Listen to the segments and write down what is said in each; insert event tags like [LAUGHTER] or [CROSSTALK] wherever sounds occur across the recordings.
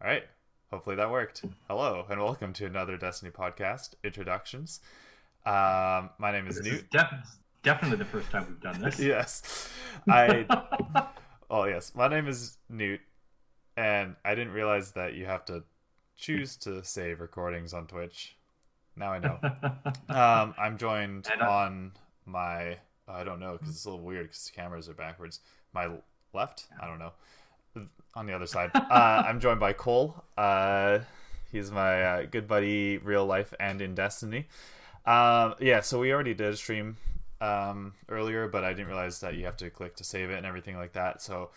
All right. Hopefully that worked. Hello and welcome to another Destiny podcast. Introductions. Um, my name is This Newt. is def- definitely the first time we've done this. [LAUGHS] yes. I. oh yes, my name is Newt, and I didn't realize that you have to choose to save recordings on Twitch. Now I know. [LAUGHS] Um, I'm joined on my. I don't know because it's a little weird because the cameras are backwards. My left. I don't know. On the other side, uh, I'm joined by Cole. Uh, he's my uh, good buddy, real life and in Destiny. Um, yeah, so we already did a stream um, earlier, but I didn't realize that you have to click to save it and everything like that. So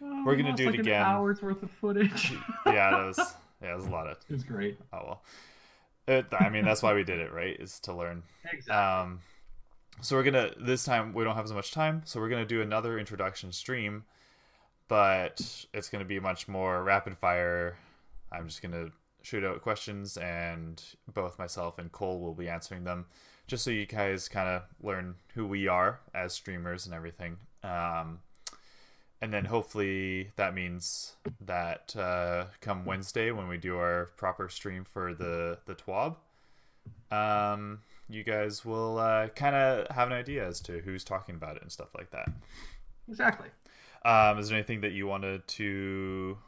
Oh, We're gonna do it like again. Hour's worth of footage. [LAUGHS] yeah, that was [LAUGHS] yeah, it was a lot of. it was great. Oh well. It, I mean, that's why we did it, right? Is to learn. Exactly. Um, so we're gonna this time we don't have as much time, so we're gonna do another introduction stream, but it's gonna be much more rapid fire. I'm just gonna shoot out questions, and both myself and Cole will be answering them, just so you guys kind of learn who we are as streamers and everything. Um, and then hopefully that means that uh, come Wednesday when we do our proper stream for the the TWAB, um, you guys will uh, kind of have an idea as to who's talking about it and stuff like that. exactly. Um, is there anything that you wanted to?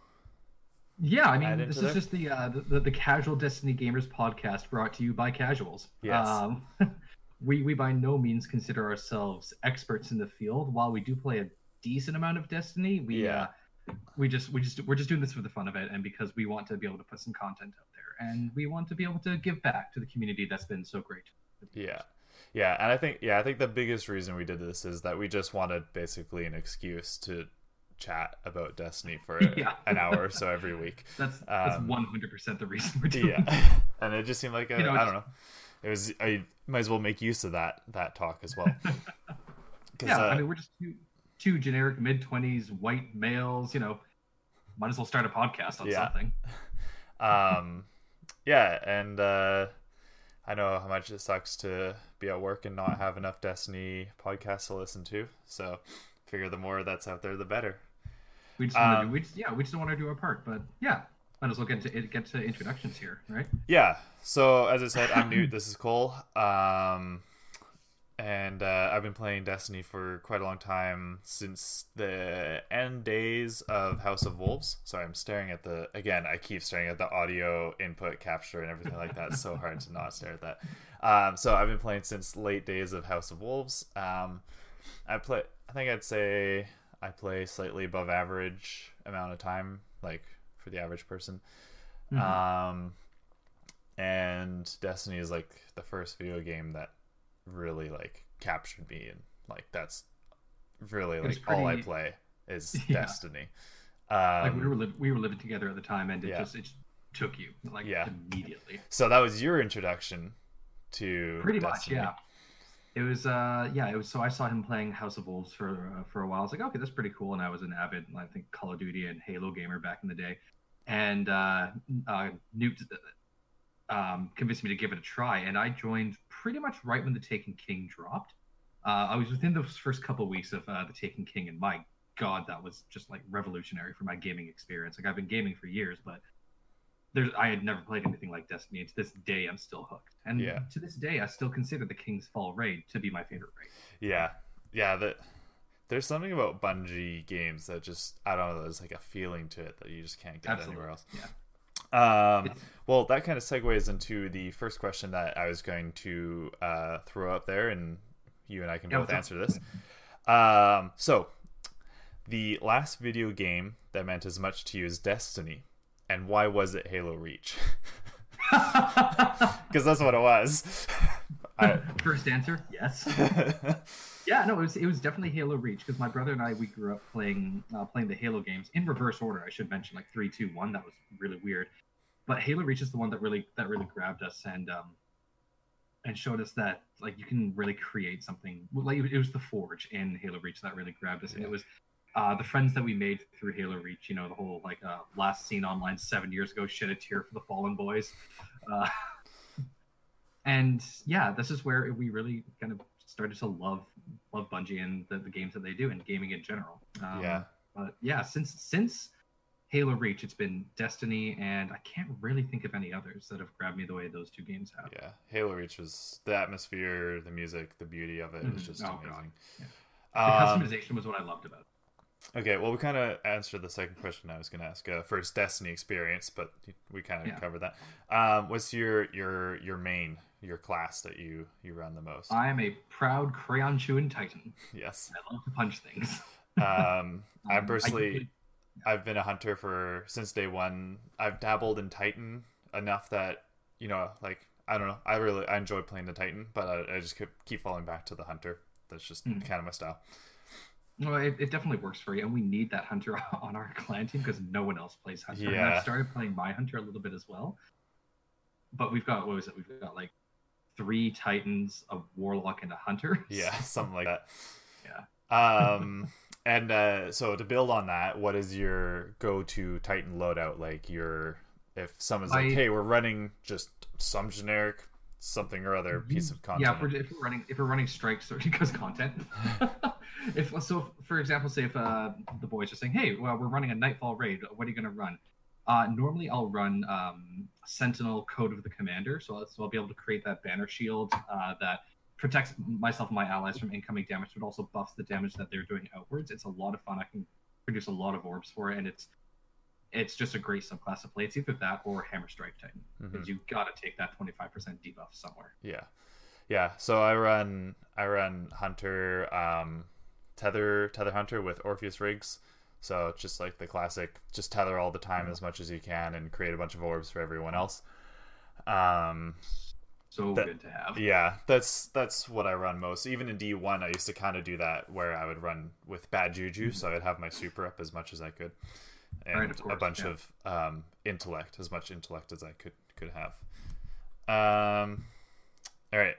Yeah, I mean, this there? is just the, uh, the the Casual Destiny Gamers podcast brought to you by casuals. Yes. Um, [LAUGHS] we we by no means consider ourselves experts in the field. While we do play a decent amount of Destiny, we Yeah. uh, we just we just we're just doing this for the fun of it, and because we want to be able to put some content out there, and we want to be able to give back to the community that's been so great. Yeah, yeah, and I think yeah, I think the biggest reason we did this is that we just wanted basically an excuse to chat about Destiny for [LAUGHS] Yeah. an hour or so every week. [LAUGHS] That's that's Um, one hundred percent the reason we're doing. yeah this. [LAUGHS] and it just seemed like a, You know, I don't know it was i might as well make use of that that talk as well. Yeah, uh, I mean we're just two, two generic mid twenties white males. You know, might as well start a podcast on Yeah. something. um yeah and uh i know how much it sucks to be at work and not have enough destiny podcasts to listen to so figure the more that's out there the better We just want to Um, do, we just, yeah, we just want to do our part. But yeah, might as well get to get to introductions here, right? yeah so as i said i'm newt this is cole um and uh, i've been playing destiny for quite a long time since the end days of house of wolves. Sorry i'm staring at the again i keep staring at the audio input capture and everything like that. It's so hard to not stare at that. Um, so i've been playing since late days of house of wolves. Um, i play i think i'd say i play slightly above average amount of time like for the average person. Mhm. um, and Destiny is like the first video game that really like captured me, and like that's really like all I play is [LAUGHS] Yeah. Destiny. like we Um, were li- we were living together at the time, and it yeah. just it took you like Yeah. immediately. so that was your introduction to Pretty Destiny. much, yeah. It was uh yeah it was so I saw him playing House of Wolves for uh, for a while. I was like okay that's pretty cool, and I was an avid I think Call of Duty and Halo gamer back in the day, and uh, uh Newt um, convinced me to give it a try, and I joined pretty much right when the Taken King dropped. Uh, I was within those first couple weeks of uh, the Taken King, and my god, that was just like revolutionary for my gaming experience. Like I've been gaming for years, but there's I had never played anything like Destiny. And to this day, I'm still hooked, and Yeah. to this day, I still consider the King's Fall raid to be my favorite raid. yeah, yeah. That there's something about Bungie games that just I don't know. There's like a feeling to it that you just can't get Absolutely, anywhere else. yeah. Um, well, that kind of segues into the first question that I was going to uh, throw up there, and you and I can Yeah, both answer this. Um, so, the last video game that meant as much to you as Destiny, and why was it Halo Reach? [LAUGHS] Because that's what it was. [LAUGHS] I, First answer, yes. [LAUGHS] Yeah, no, it was it was definitely Halo Reach because my brother and I we grew up playing uh, playing the Halo games in reverse order. I should mention like three, two, one. That was really weird, but Halo Reach is the one that really that really grabbed us and um and showed us that like you can really create something. Like it was the Forge in Halo Reach that really grabbed us, and it was uh, the friends that we made through Halo Reach. You know, the whole like uh, last seen online seven years ago, shed a tear for the fallen boys. Uh, [LAUGHS] and yeah, this is where we really kind of started to love love Bungie and the, the games that they do and gaming in general. Um, Yeah. But yeah, since since Halo Reach, it's been Destiny, and I can't really think of any others that have grabbed me the way those two games have. Yeah, Halo Reach was the atmosphere, the music, the beauty of it was Mhm. just Oh, amazing. Yeah. The Um, customization was what I loved about it. okay, well, we kind of answered the second question I was going to ask. Uh, first, Destiny experience, but we kind of Yeah. covered that. Um, what's your your your main your class that you you run the most? I am a proud crayon chewing titan. yes. I love to punch things. Um, I [LAUGHS] Um, personally, I've been a hunter for since day one. I've dabbled in Titan enough that you know, like I don't know, I really I enjoy playing the Titan, but I, I just keep keep falling back to the hunter. That's just Mm. kind of my style. Well, it, it definitely works for you, and we need that hunter [LAUGHS] on our clan team because no one else plays hunter. And Yeah. I've started playing my hunter a little bit as well, but we've got what was it? We've got like three titans, a warlock, and a hunter. [LAUGHS] Yeah, something like that. Yeah. Um, [LAUGHS] and uh, so to build on that, what is your go-to Titan loadout? Like your if someone's like, "Hey, we're running just some generic something or other piece of content." Yeah, if we're, if we're running if we're running strikes [LAUGHS] because content. [LAUGHS] if so, for example, say if uh, the boys are saying, "Hey, well, we're running a Nightfall raid. What are you going to run?" Uh, normally, I'll run um, Sentinel Code of the Commander, so, so I'll be able to create that banner shield uh, that protects myself and my allies from incoming damage, but also buffs the damage that they're doing outwards. It's a lot of fun. I can produce a lot of orbs for it, and it's it's just a great subclass to play. It's either that or Hammer Strike Titan, Mhm. because you got to take that 25% debuff somewhere. Yeah, yeah. So I run I run Hunter, um, tether tether Hunter with Orpheus rigs. So it's just like the classic, just tether all the time as much as you can and create a bunch of orbs for everyone else. Um, So That- good to have. yeah, that's that's what I run most. Even in D one, I used to kind of do that where I would run with bad juju, so I'd have my super up as much as I could, and Right, of a bunch yeah. of um, intellect, as much intellect as I could could have. Um, all right,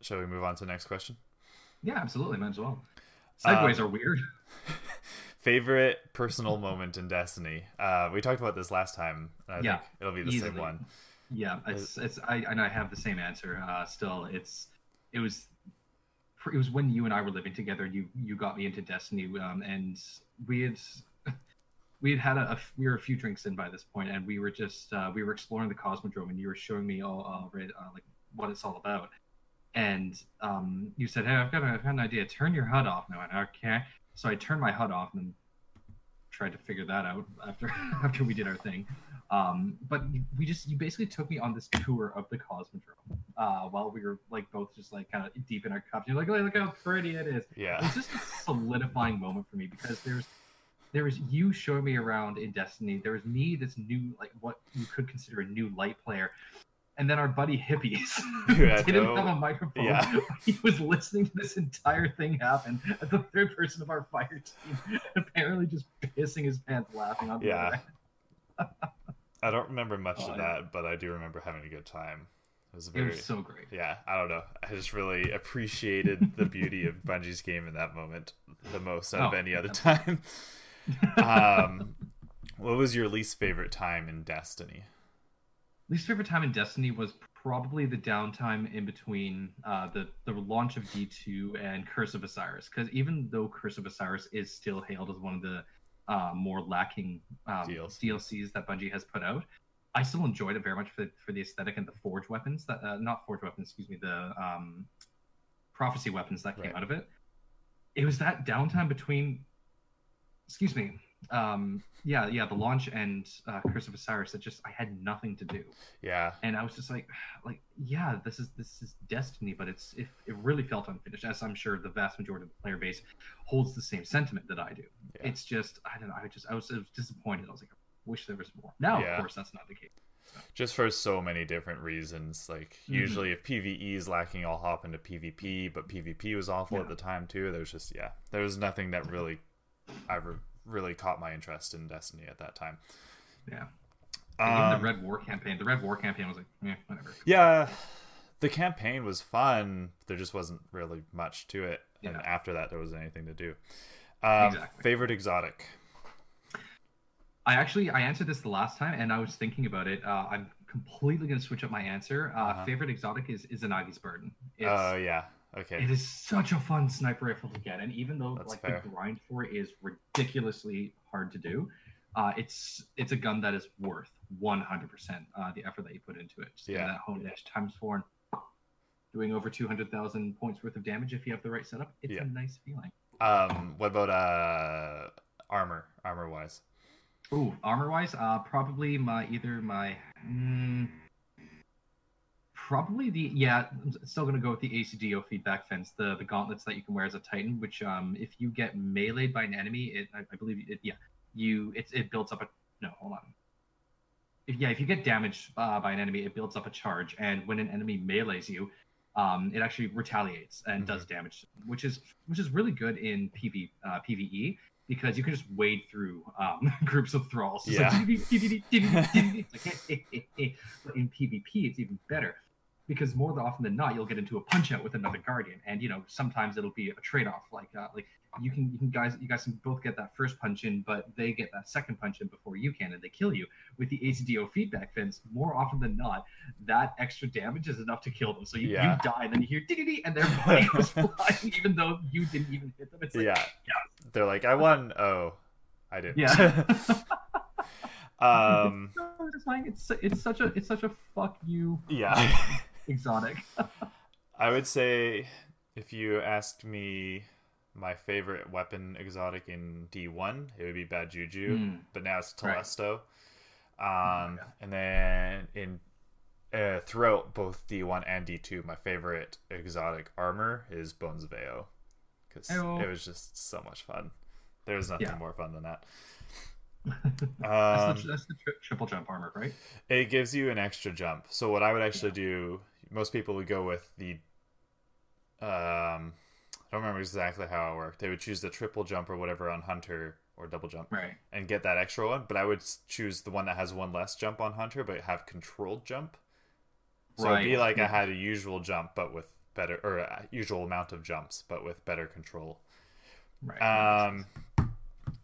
shall we move on to the next question? Yeah, absolutely. Might as well. Um, Segways are weird. [LAUGHS] Favorite personal moment in Destiny? Uh, we talked about this last time. I Yeah, think it'll be the easily. same one. Yeah, it's it's I and I have the same answer. Uh, still, it's it was it was when you and I were living together. You you got me into Destiny, um, and we had [LAUGHS] we had had a, a we were a few drinks in by this point, and we were just uh, we were exploring the Cosmodrome, and you were showing me all, uh, like what it's all about. And um, you said, "Hey, I've got, a, I've got an idea. Turn your HUD off." And I went, "Okay." So I turned my HUD off and then tried to figure that out after [LAUGHS] after we did our thing. Um, but we just you basically took me on this tour of the Cosmodrome uh, while we were like both just like kind of deep in our cups. You're like, "Oh, look how pretty it is. Yeah, It's just a solidifying moment for me because there's there was you showing me around in Destiny. There was me, this new like what you could consider a new light player, and then our buddy Hippies [LAUGHS] Yeah, didn't no- have a microphone. yeah. [LAUGHS] He was listening to this entire thing happen at the third person of our fire team, [LAUGHS] apparently just pissing his pants laughing on the Yeah. I don't remember much Oh, of yeah. that, but I do remember having a good time. It was a It very was so great. yeah. I don't know. I just really appreciated the beauty of Bungie's game in that moment the most out of Oh, any other time. um, what was your least favorite time in Destiny? Least favorite time in Destiny was probably the downtime in between uh, the the launch of D2 and Curse of Osiris. Because even though Curse of Osiris is still hailed as one of the uh, more lacking um, DLC. DLCs that Bungie has put out, I still enjoyed it very much for, for the aesthetic and the forge weapons that uh, not forge weapons, excuse me, the um, prophecy weapons that came Right. out of it. It was that downtime between, excuse me, um, yeah, yeah, the launch and uh, Curse of Osiris that just I had nothing to do Yeah, and I was just like, [SIGHS] like, yeah, this is this is Destiny, but it's if it really felt unfinished, as I'm sure the vast majority of the player base holds the same sentiment that I do. Yeah. It's just I don't know, I just I was, I was disappointed. I was like, I wish there was more. Now, Yeah. of course, that's not the case. just for so many different reasons. Like Mhm. usually, if PVE is lacking, I'll hop into PvP. But PvP was awful at the time too. There was just yeah, there was nothing that really ever really caught my interest in Destiny at that time. Yeah, Um, the Red War campaign. The Red War campaign was like, yeah, whatever. yeah, the campaign was fun. There just wasn't really much to it, and after that, there wasn't anything to do. Um, Exactly. Favorite exotic? I actually I answered this the last time, and I was thinking about it. Uh, I'm completely gonna switch up my answer. Uh, Uh-huh. Favorite exotic is is Izanagi's burden. It's, Oh yeah, okay. It is such a fun sniper rifle to get, and even though That's like fair. the grind for it is ridiculously hard to do, uh, it's it's a gun that is worth 100 percent uh, the effort that you put into it. Just Yeah. that Honed Edge times four and doing over 200,000 points worth of damage if you have the right setup. It's Yeah. a nice feeling. Um, what about uh armor? Armor wise, Ooh, armor wise, uh, probably my either my mm, probably the yeah. I'm still gonna go with the ACDO feedback fence, the the gauntlets that you can wear as a Titan. Which um, if you get meleeed by an enemy, it I, I believe it yeah you it it builds up a no hold on. If, yeah, if you get damaged uh, by an enemy, it builds up a charge, and when an enemy melees you, um, it actually retaliates and does damage, which is which is really good in PV uh, PVE because you can just wade through um, [LAUGHS] groups of thralls. It's Yeah. like. [LAUGHS] But in PvP, it's even better because more often than not, you'll get into a punch out with another guardian, and you know sometimes it'll be a trade off. Like uh, like you can you can guys you guys can both get that first punch in, but they get that second punch in before you can, and they kill you. With the ACDO feedback fence, more often than not, that extra damage is enough to kill them. So you, Yeah. you die, and then you hear dee and their body was [LAUGHS] flying, even though you didn't even hit them. It's like, yeah. They're like, I won. Oh, I didn't. Yeah. [LAUGHS] um. [LAUGHS] "No, it's. It's it's such a it's such a fuck you Yeah. Exotic. I would say if you asked me my favorite weapon exotic in D1, it would be Bad Juju, Mm. but now it's Right. Telesto. Oh Um, and then in uh, throughout both D1 and D2, my favorite exotic armor is Bones of Eão because it was just so much fun. There's nothing Yeah. more fun than that. that's, Um, the, that's the tri- triple jump armor, right? It gives you an extra jump. So what I would actually do, most people would go with the um I don't remember exactly how it worked. They would choose the triple jump or whatever on Hunter or double jump Right. and get that extra one, but I would choose the one that has one less jump on Hunter but have controlled jump. So it'd be like I had a usual jump but with better or a usual amount of jumps but with better control. Right. Um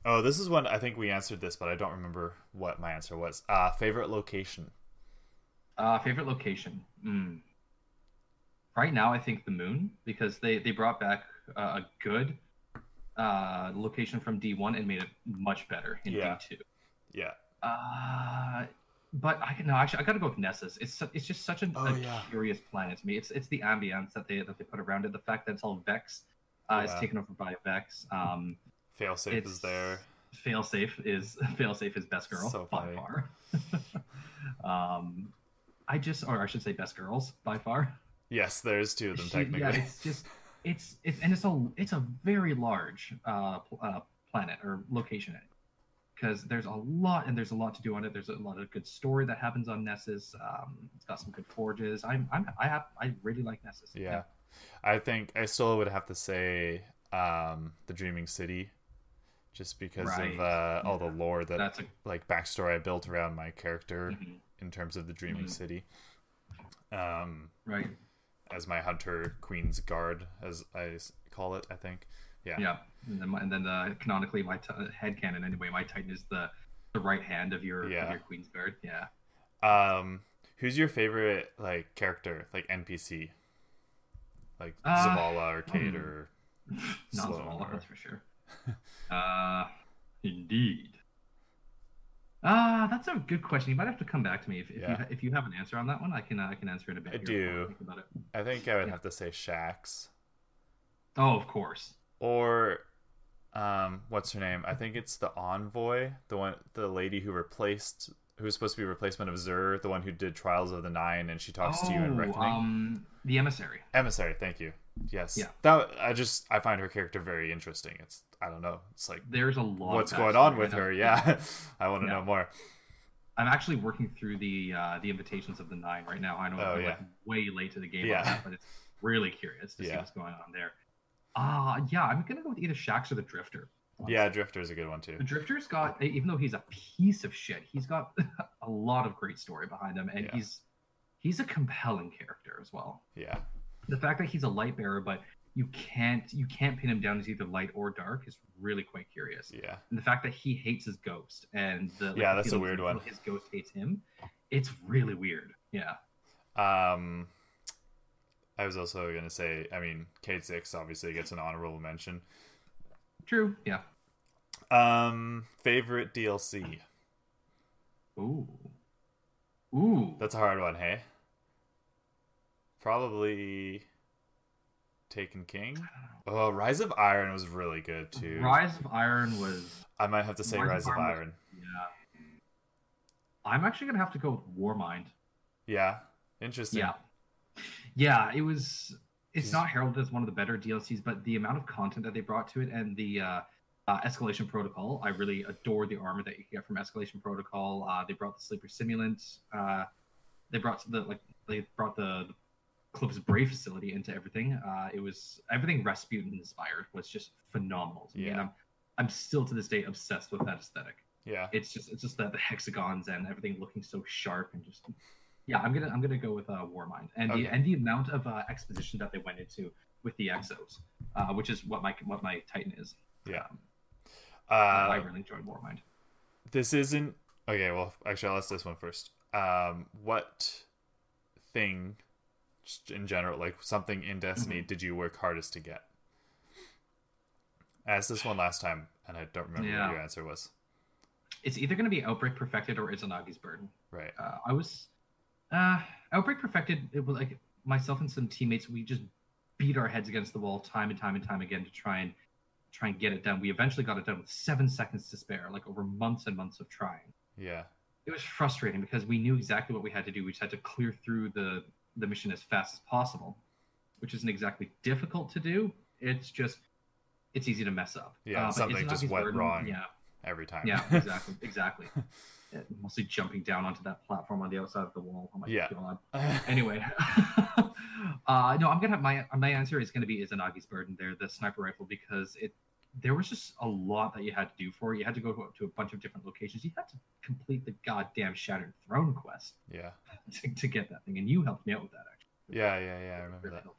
Oh, this is one I think we answered this, but I don't remember what my answer was. Uh favorite location. Uh, favorite location. Mm. Right now, I think the moon because they they brought back uh, a good uh, location from D1 and made it much better in Yeah. D2. Yeah. Uh, but I can no actually I gotta go with Nessus. It's su- it's just such a, Oh, a yeah. curious planet to me. It's it's the ambience that they that they put around it. The fact that it's all Vex, uh, it's Yeah. taken over by Vex. Um, Failsafe is there. Failsafe is [LAUGHS] Failsafe is best girl So by far. [LAUGHS] um, I just, or I should say, best girls by far. Yes, there's two of them technically. yeah, it's just, it's it's and it's a it's a very large uh, uh planet or location because there's a lot and there's a lot to do on it. There's a lot of good story that happens on Nessus. Um, it's got some good forges. I'm I'm I have I really like Nessus. yeah. I think I still would have to say um the Dreaming City just because Right. of uh, all the lore that that's a like backstory I built around my character mhm, in terms of the Dreaming Mhm. City. Um right. As my hunter queen's guard as I call it, I think. Yeah. Yeah, and then, my- and then uh, canonically, my t- head cannon anyway. My Titan is the the right hand of your Yeah. of your Queen's Guard. Yeah. Um who's your favorite like character, like NPC? Like Uh, Zavala or Cayde hmm. or [LAUGHS] Not Zavala, or- that's for sure. [LAUGHS] uh, indeed. Ah, that's a good question. You might have to come back to me if, if you Yeah. ha- if you have an answer on that one. I can uh, I can answer it a bit. I do. think about it. I think I would Yeah. have to say Shax. Oh, of course. or um what's her name i think it's the envoy the one the lady who replaced who was supposed to be replacement of xur the one who did trials of the nine and she talks to you in Oh, reckoning um, the emissary. emissary thank you yes Yeah. that i just i find her character very interesting it's i don't know it's like There's a lot. what's going on with her yeah [LAUGHS] i want to Yeah. know more I'm actually working through the uh, the invitations of the nine right now. I know Oh, I'm yeah. like way late to the game Yeah. on that, but it's really curious to see what's going on there. Uh yeah, I'm gonna go with either Shax or the Drifter. yeah drifter's a good one too The Drifter's got, even though he's a piece of shit, he's got [LAUGHS] a lot of great story behind him, and Yeah. he's he's a compelling character as well. yeah The fact that he's a light bearer, but you can't you can't pin him down as either light or dark is really quite curious. yeah And the fact that he hates his ghost and the, like, Yeah, that's a weird one. His ghost hates him. It's really weird. Yeah. um i was also gonna say i mean cayde six obviously gets an honorable mention True. Yeah. Um, favorite DLC. Ooh. Ooh. That's a hard one, hey. Probably Taken King. Oh, Rise of Iron was really good too. Rise of Iron was. I might have to say Rise of Rise of Iron was- Yeah. I'm actually gonna have to go with Warmind. Yeah, interesting. Yeah. Yeah, it was. It's not heralded as one of the better DLCs, but the amount of content that they brought to it and the uh, uh, Escalation Protocol, I really adore the armor that you get from Escalation Protocol. Uh, they brought the Sleeper Simulant. Uh, they brought the like they brought the, the Clovis Bray facility into everything. Uh, it was everything Rasputin inspired was just phenomenal. me, and Yeah. I'm I'm still to this day obsessed with that aesthetic Yeah. it's just it's just that the hexagons and everything looking so sharp and just yeah i'm gonna i'm gonna go with uh warmind and Okay. the and the amount of uh, exposition that they went into with the exos uh, which is what my what my titan is Yeah. Um, i Uh, really enjoyed warmind this isn't okay. Well, actually, I'll ask this one first. Um, what thing, just in general, like something in Destiny, Mm-hmm. did you work hardest to get? I asked this one last time, and I don't remember Yeah. what your answer was. it's either gonna be outbreak perfected or izanagi's burden Right. uh, I was uh, Outbreak Perfected. It was like myself and some teammates. We just beat our heads against the wall time and time and time again to try and try and get it done. We eventually got it done with seven seconds to spare, like over months and months of trying. Yeah. It was frustrating because we knew exactly what we had to do. We just had to clear through the the mission as fast as possible, which isn't exactly difficult to do. It's just it's easy to mess up. Yeah, but something just went Burden, wrong. Yeah, Every time. yeah, [LAUGHS] exactly, exactly. Yeah, mostly jumping down onto that platform on the outside of the wall. Oh my Yeah. god. Anyway, [LAUGHS] uh, no, I'm gonna have my my answer is gonna be Izanagi's burden there, the sniper rifle, because it there was just a lot that you had to do for it. You had to go to a bunch of different locations. You had to complete the goddamn Shattered Throne quest yeah. [LAUGHS] to, to get that thing, and you helped me out with that actually. Yeah. Yeah. Yeah. I remember Really that. helpful.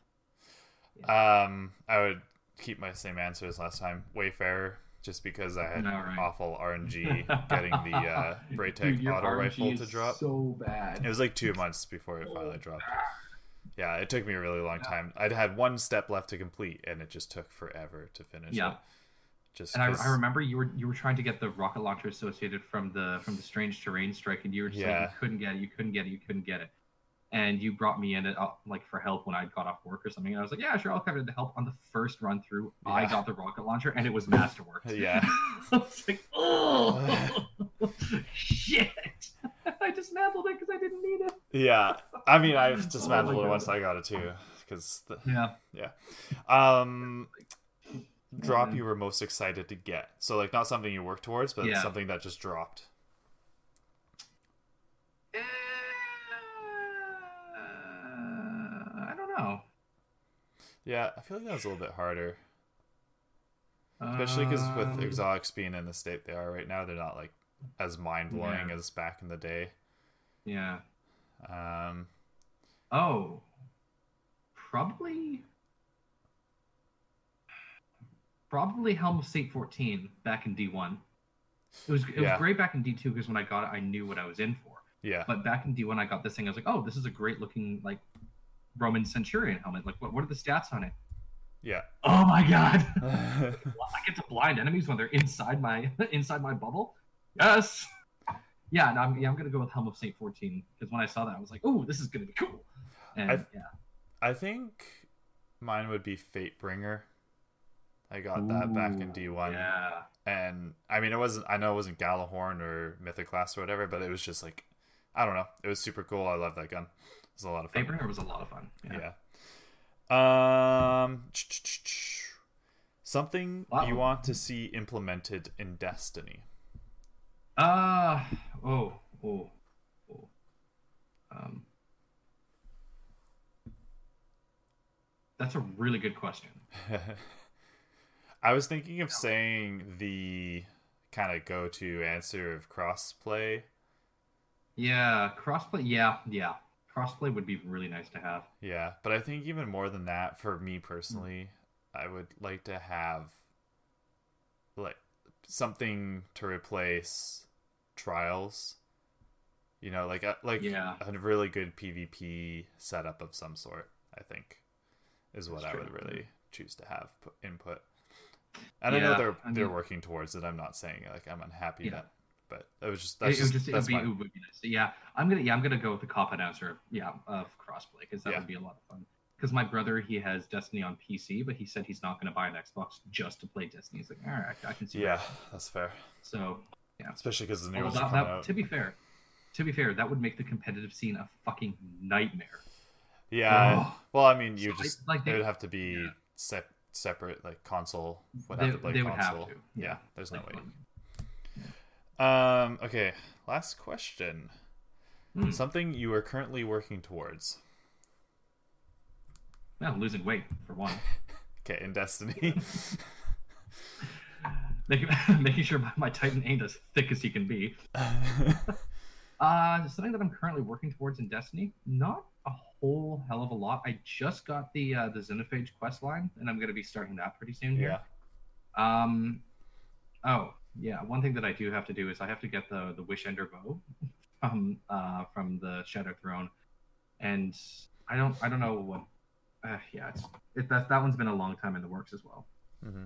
Um, I would keep my same answer as last time. Wayfarer, just because I had right. awful RNG [LAUGHS] getting the uh, Braytech Dude, auto RNG rifle to drop. So bad. It was like two months before it finally dropped. Yeah, it took me a really long time. I'd had one step left to complete, and it just took forever to finish Yeah. it. Just And I, I remember you were you were trying to get the rocket launcher associated from the from the strange terrain strike, and you were just like you couldn't get it, you couldn't get it, you couldn't get it. And you brought me in it up like for help when I got off work or something. And I was like, yeah, sure, I'll come in to help. On the first run through, I got the rocket launcher, and it was [LAUGHS] masterwork. Yeah. [LAUGHS] I was like, oh [LAUGHS] shit! I dismantled it because I didn't need it. Yeah, I mean, I've dismantled Oh it once I got it too, because yeah, Yeah. um drop man. you were most excited to get. So like not something you work towards, but Yeah. something that just dropped. Uh, I don't know. Yeah, I feel like that was a little bit harder, especially because with Um, exotics being in the state they are right now, they're not like as mind blowing Yeah. as back in the day. Yeah. Um, Oh, probably, probably Helm of Saint 14 back in D1. It was it Yeah. was great back in D2 because when I got it, I knew what I was in for. yeah, But back in D1, I got this thing. I was like, oh, this is a great looking like Roman Centurion helmet. Like, what what are the stats on it? yeah, Oh my god! [LAUGHS] I get to blind enemies when they're inside my [LAUGHS] inside my bubble. Yes. Yeah, no, I'm, yeah, I'm gonna go with Helm of Saint 14 because when I saw that, I was like, oh, this is gonna be cool. And I- yeah. I think mine would be Fatebringer. I got that back in D1. Yeah. and I mean, it wasn't. I know it wasn't Gjallarhorn or Mythoclast or whatever, but it was just like, I don't know. It was super cool. I love that gun. It was a lot of fun. Fatebringer was a lot of fun. Yeah. Yeah. Um, something Wow. you want to see implemented in Destiny. Uh oh oh oh. Um. That's a really good question. [LAUGHS] I was thinking of saying the kind of go-to answer of crossplay. Yeah, crossplay. Yeah, yeah, crossplay would be really nice to have. Yeah, but I think even more than that, for me hmm. personally, I would like to have like something to replace trials. You know, like a, like Yeah. a really good PvP setup of some sort. I think is what That's I would really choose to have put input. And I know Yeah, they're I they're working towards it. I'm not saying like I'm unhappy Yeah. that, but it was just It, that's it just, just it would that's be, my- it would be nice. Yeah, I'm gonna yeah I'm gonna go with the cop out answer. Yeah, of crossplay because that Yeah. would be a lot of fun. Because my brother he has Destiny on PC, but he said he's not gonna buy an Xbox just to play Destiny. He's like, all right, I can see. that." yeah, that's fair. So yeah, Especially because the new that, that, to be fair, to be fair, that would make the competitive scene a fucking nightmare. Yeah. Oh. well, I mean, you So I- just like, it they- would have to be yeah. Sep- separate, like console would they have to play they would console. have to. Yeah, there's no Like, way. Um. Okay. Last question. Hmm. Something you are currently working towards. Well, losing weight for one. [LAUGHS] Okay, in Destiny. [LAUGHS] making, [LAUGHS] making sure my, my Titan ain't as thick as he can be. Uh, something that I'm currently working towards in Destiny, not a whole hell of a lot. I just got the uh, the Xenophage quest line, and I'm going to be starting that pretty soon here. yeah. Um, oh yeah, one thing that I do have to do is I have to get the the Wish Ender bow [LAUGHS] from uh from the Shattered Throne, and I don't I don't know what. Uh, yeah, it's it, that that one's been a long time in the works as well. Mm-hmm.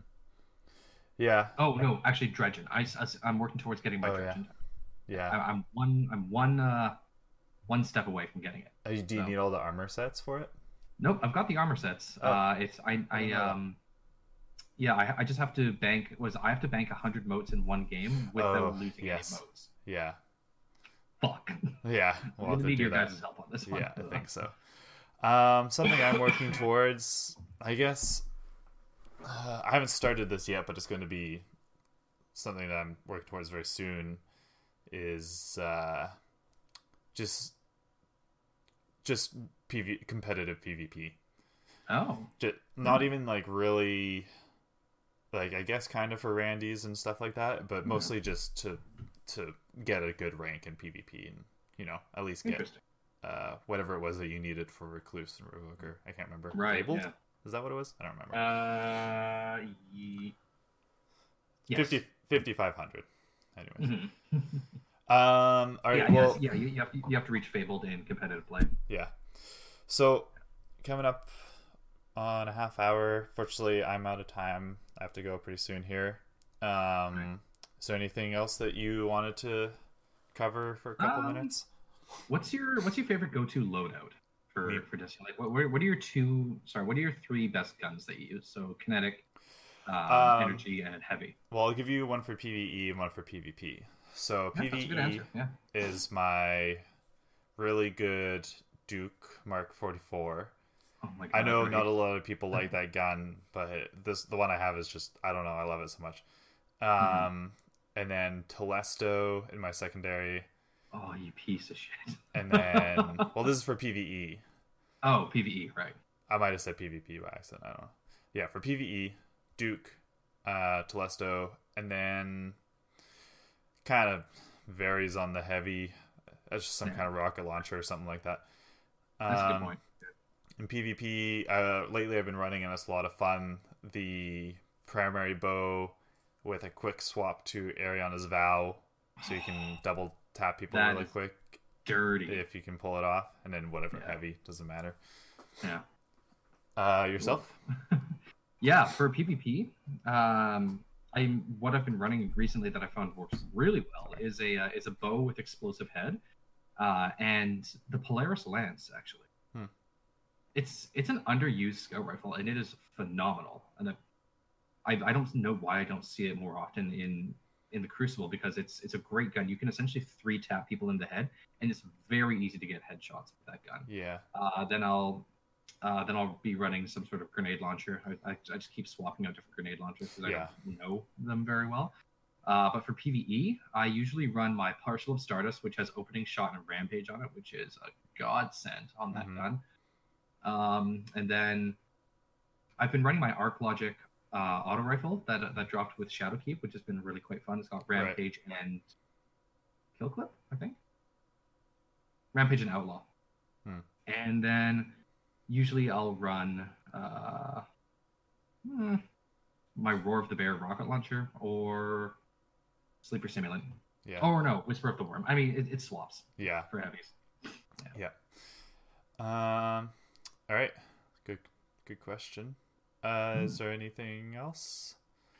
Yeah. Oh no, actually Dredgen. I, I am working towards getting my Oh, yeah. Dredgen. Yeah. I, I'm one I'm one uh one step away from getting it. Uh, Do you so- need all the armor sets for it? Nope, I've got the armor sets. Oh. Uh, it's I I I didn't know that. um yeah I, I just have to bank was I have to bank hundred motes in one game without Oh, losing yes. any motes. Yeah. Fuck. Yeah. I'm [LAUGHS] We'll gonna have to need your that. guys' help on this one. Yeah, I think so. Um, something I'm working [LAUGHS] towards, I guess. Uh, I haven't started this yet, but it's going to be something that I'm working towards very soon. Is uh, just just PV competitive PvP. Oh, Just, not even like really, like I guess kind of for Randy's and stuff like that, but mostly just to to get a good rank in PvP and you know at least get uh, whatever it was that you needed for Recluse and Revoker. I can't remember. Right. Fabled? Yeah. Is that what it was? I don't remember. Uh, ye... yes. 50, 5,500. Anyways. Mhm. [LAUGHS] Um, all right. yeah, well, yes, yeah. You, you have to, you have to reach Fabled in competitive play. yeah. So, coming up on a half hour. Fortunately, I'm out of time. I have to go pretty soon here. Um, Right. Is there anything else that you wanted to cover for a couple Um, minutes? What's your What's your favorite go to loadout for Me- for Destiny? Like, what what what are your two? Sorry, what are your three best guns that you use? So kinetic, um, Um, energy, and heavy. Well, I'll give you one for PVE and one for PvP. So Yeah, that's a good PVE. Yeah. is my really good Duke Mark 44. Oh my god. I know right. not a lot of people like that gun, but this the one I have is just I don't know, I love it so much. Um and then Telesto in my secondary Oh, you piece of shit. and then [LAUGHS] well this is for PvE. oh, PVE, right? I might have said PvP by accident, I don't know. Yeah, for PvE, Duke, uh Telesto, and then kind of varies on the heavy. That's just some Yeah. kind of rocket launcher or something like that. That's a good Um, point. in PvP, uh, lately I've been running and it's a lot of fun. The primary bow with a quick swap to Ariana's Vow, so you can [GASPS] double tap people That really quick Dirty. if you can pull it off, and then whatever Yeah. heavy doesn't matter. Yeah. Uh, yourself? [LAUGHS] Yeah, for PvP, um, I what I've been running recently that I found works really well is a uh, is a bow with explosive head, uh, and the Polaris lance actually. Hmm. It's it's an underused scout rifle and it is phenomenal. And I, I I don't know why I don't see it more often in in the Crucible because it's it's a great gun. You can essentially three tap people in the head, and it's very easy to get headshots with that gun. Yeah. Uh, then I'll uh, then I'll be running some sort of grenade launcher. I, I, I just keep swapping out different grenade launchers because Yeah. I don't know them very well. Uh, but for PVE, I usually run my Parcel of Stardust, which has opening shot and rampage on it, which is a godsend on that Mhm. gun. Um, and then I've been running my Arc Logic uh, auto rifle that that dropped with Shadowkeep, which has been really quite fun. It's got Right. rampage and kill clip, I think. Rampage and Outlaw. Hmm. And then usually I'll run uh, hmm, my Roar of the Bear rocket launcher or Sleeper Simulant. Yeah. Or no, Whisper of the Worm. I mean, it, it swaps Yeah. for heavies. Yeah. Um. All right. Good. Good question. Uh, Hmm. Is there anything else?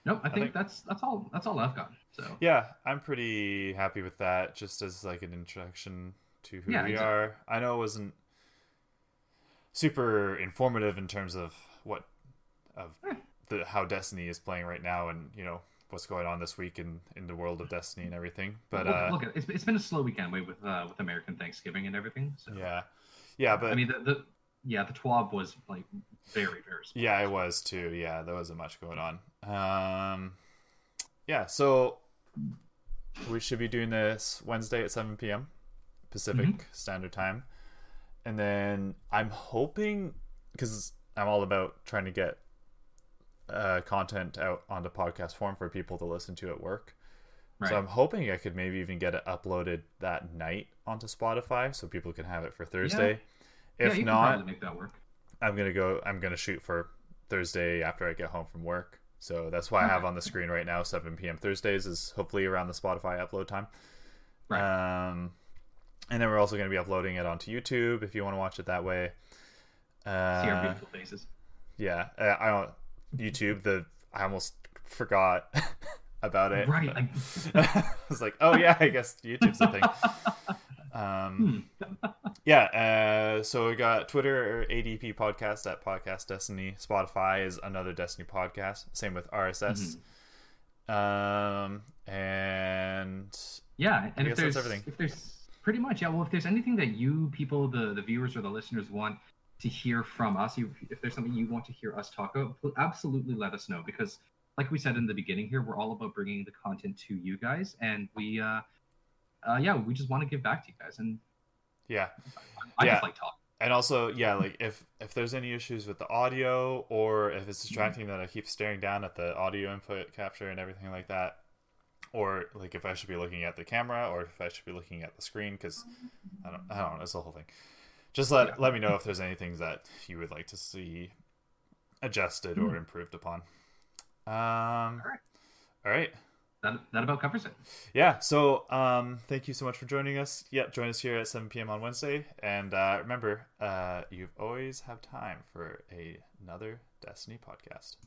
Nope, I think, think- that's that's all that's all I've got. So Yeah, I'm pretty happy with that. Just as like an introduction to who Yeah, we exactly. are. I know it wasn't super informative in terms of what of the how Destiny is playing right now, and you know what's going on this week in in the world of Destiny and everything. But look, uh, look it's, it's been a slow weekend with with, uh, with American Thanksgiving and everything. So yeah, yeah, but I mean the, the yeah the TWAB was like very very small. Yeah, it was too. Yeah, there wasn't much going on. Um, yeah, so we should be doing this Wednesday at 7 p.m. Pacific Mm-hmm. Standard Time. And then I'm hoping, because I'm all about trying to get uh, content out onto podcast form for people to listen to at work. Right. So I'm hoping I could maybe even get it uploaded that night onto Spotify so people can have it for Thursday. yeah, If you not, make that work. I'm gonna go. I'm gonna shoot for Thursday after I get home from work. So that's why I have on the screen right now 7 p.m. Thursdays is hopefully around the Spotify upload time. Right. Um, and then we're also gonna be uploading it onto YouTube if you want to watch it that way. See our Uh, beautiful faces. yeah, uh, I don't YouTube. The I almost forgot [LAUGHS] about it. Right. Like, [LAUGHS] I was like, oh yeah, I guess YouTube's a thing. [LAUGHS] Um, yeah, uh, so we got Twitter ADP podcast at Podcast Destiny. Spotify is another Destiny podcast. Same with RSS. Um, and yeah, and I if guess that's there's everything. if there's pretty much yeah, well if there's anything that you people the the viewers or the listeners want to hear from us, you, if there's something you want to hear us talk about, absolutely let us know because like we said in the beginning here, we're all about bringing the content to you guys, and we uh, uh yeah, we just want to give back to you guys, and yeah, I Yeah. just like talking. and also yeah, like if if there's any issues with the audio or if it's distracting that I keep staring down at the audio input capture and everything like that, or like if I should be looking at the camera or if I should be looking at the screen because I don't I don't know it's the whole thing. Just let Yeah. let me know if there's anything that you would like to see adjusted or improved upon. Um, All right. all right. That that about covers it. Yeah, so um, thank you so much for joining us. Yep, join us here at 7 p.m. on Wednesday. And uh, remember, uh, you've always have time for a, another Destiny podcast.